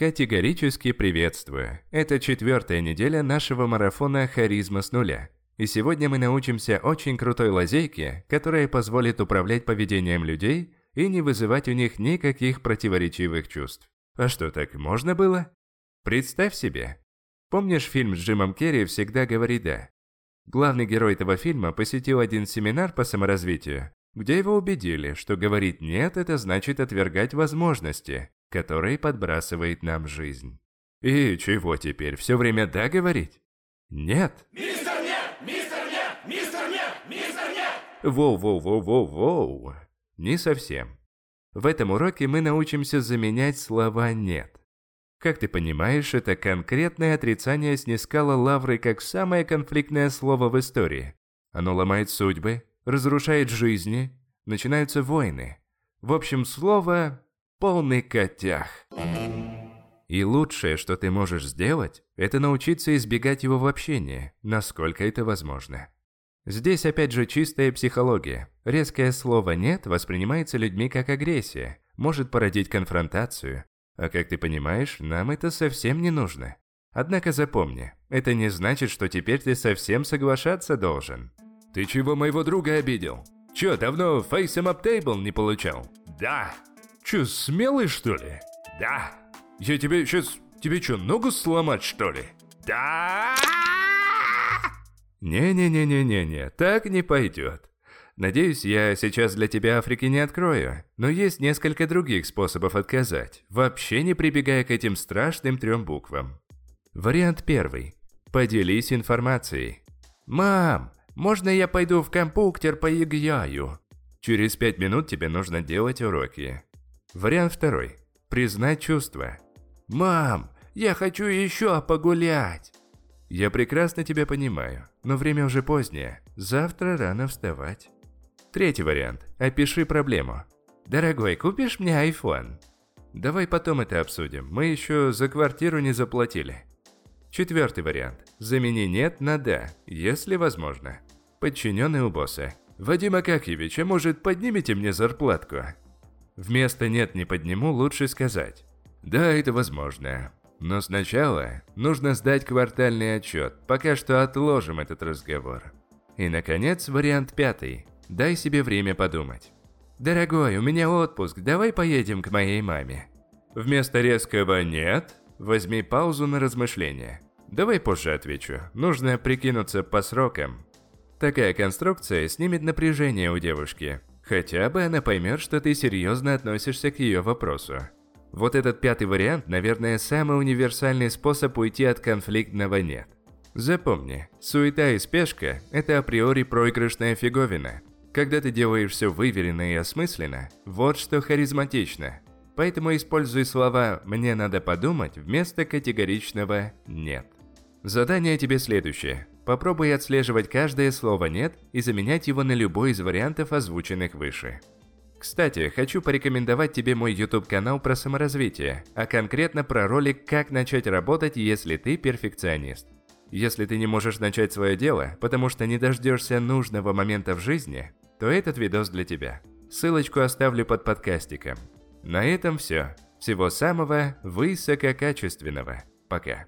Категорически приветствую. Это четвертая неделя нашего марафона «Харизма с нуля». И сегодня мы научимся очень крутой лазейке, которая позволит управлять поведением людей и не вызывать у них никаких противоречивых чувств. А что, так можно было? Представь себе. Помнишь фильм с Джимом Керри «Всегда говори да»? Главный герой этого фильма посетил один семинар по саморазвитию, где его убедили, что говорить «нет» – это значит отвергать возможности, которые подбрасывает нам жизнь. И чего теперь, все время «да» говорить? Нет. Мистер Нет! Мистер Нет! Мистер Нет! Мистер Нет! Воу-воу-воу-воу-воу. Не совсем. В этом уроке мы научимся заменять слова «нет». Как ты понимаешь, это конкретное отрицание снискало лавры как самое конфликтное слово в истории. Оно ломает судьбы, разрушает жизни, начинаются войны. В общем, слово полный котях. И лучшее, что ты можешь сделать, это научиться избегать его в общении, насколько это возможно. Здесь опять же чистая психология. Резкое слово «нет» воспринимается людьми как агрессия, может породить конфронтацию. А как ты понимаешь, нам это совсем не нужно. Однако запомни, это не значит, что теперь ты совсем соглашаться должен. Ты чего моего друга обидел? Чё, давно Face Up Table не получал? Да! Чё, смелый что ли? Да! Я тебе сейчас... Тебе чё, ногу сломать что ли? Да! Не-не-не-не-не-не, так не пойдет. Надеюсь, я сейчас для тебя Африки не открою, но есть несколько других способов отказать, вообще не прибегая к этим страшным трем буквам. Вариант первый. Поделись информацией. «Мам, можно я пойду в компьютер поиграю?» Через пять минут тебе нужно делать уроки. Вариант второй. Признать чувства. «Мам, я хочу еще погулять!» Я прекрасно тебя понимаю, но время уже позднее. Завтра рано вставать. Третий вариант. Опиши проблему. Дорогой, купишь мне iPhone? Давай потом это обсудим. Мы еще за квартиру не заплатили. Четвертый вариант. Замени «нет» на «да», если возможно. Подчиненный у босса. Вадим Акакьевич, а может поднимите мне зарплатку? Вместо «нет» не подниму лучше сказать. Да, это возможно. Но сначала нужно сдать квартальный отчет, пока что отложим этот разговор. И, наконец, вариант пятый. Дай себе время подумать. «Дорогой, у меня отпуск, давай поедем к моей маме». Вместо резкого «нет» возьми паузу на размышление. Давай позже отвечу, нужно прикинуться по срокам. Такая конструкция снимет напряжение у девушки. Хотя бы она поймет, что ты серьезно относишься к ее вопросу. Вот этот пятый вариант, наверное, самый универсальный способ уйти от конфликтного «нет». Запомни, суета и спешка – это априори проигрышная фиговина. Когда ты делаешь все выверенно и осмысленно, вот что харизматично. Поэтому используй слова «мне надо подумать» вместо категоричного «нет». Задание тебе следующее. Попробуй отслеживать каждое слово «нет» и заменять его на любой из вариантов, озвученных выше. Кстати, хочу порекомендовать тебе мой YouTube-канал про саморазвитие, а конкретно про ролик «Как начать работать, если ты перфекционист». Если ты не можешь начать свое дело, потому что не дождешься нужного момента в жизни, то этот видос для тебя. Ссылочку оставлю под подкастиком. На этом все. Всего самого высококачественного. Пока.